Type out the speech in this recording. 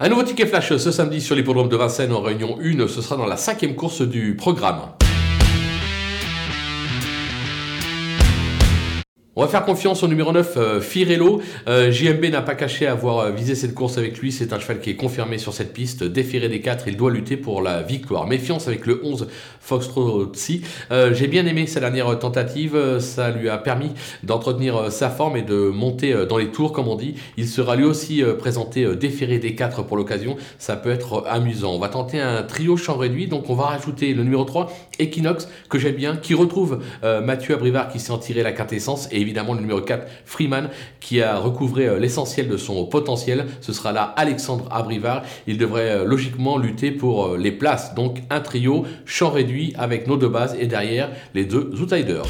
Un nouveau ticket flash ce samedi sur l'hippodrome de Vincennes en réunion 1, ce sera dans la cinquième course du programme. On va faire confiance au numéro 9, euh, Firello. Euh, JMB n'a pas caché avoir euh, visé cette course avec lui. C'est un cheval qui est confirmé sur cette piste. Déféré des 4, il doit lutter pour la victoire. Méfiance avec le 11, Foxtrot J'ai bien aimé sa dernière tentative. Ça lui a permis d'entretenir sa forme et de monter dans les tours, comme on dit. Il sera lui aussi présenté déféré des 4 pour l'occasion. Ça peut être amusant. On va tenter un trio champ réduit. Donc on va rajouter le numéro 3, Equinox, que j'aime bien, qui retrouve Mathieu Abrivard qui s'est en tiré la quintessence. Et évidemment le numéro 4, Freeman, qui a recouvré euh, l'essentiel de son potentiel. Ce sera là Alexandre Abrivard. Il devrait euh, logiquement lutter pour euh, les places. Donc un trio, champ réduit avec nos deux bases et derrière les deux outsiders.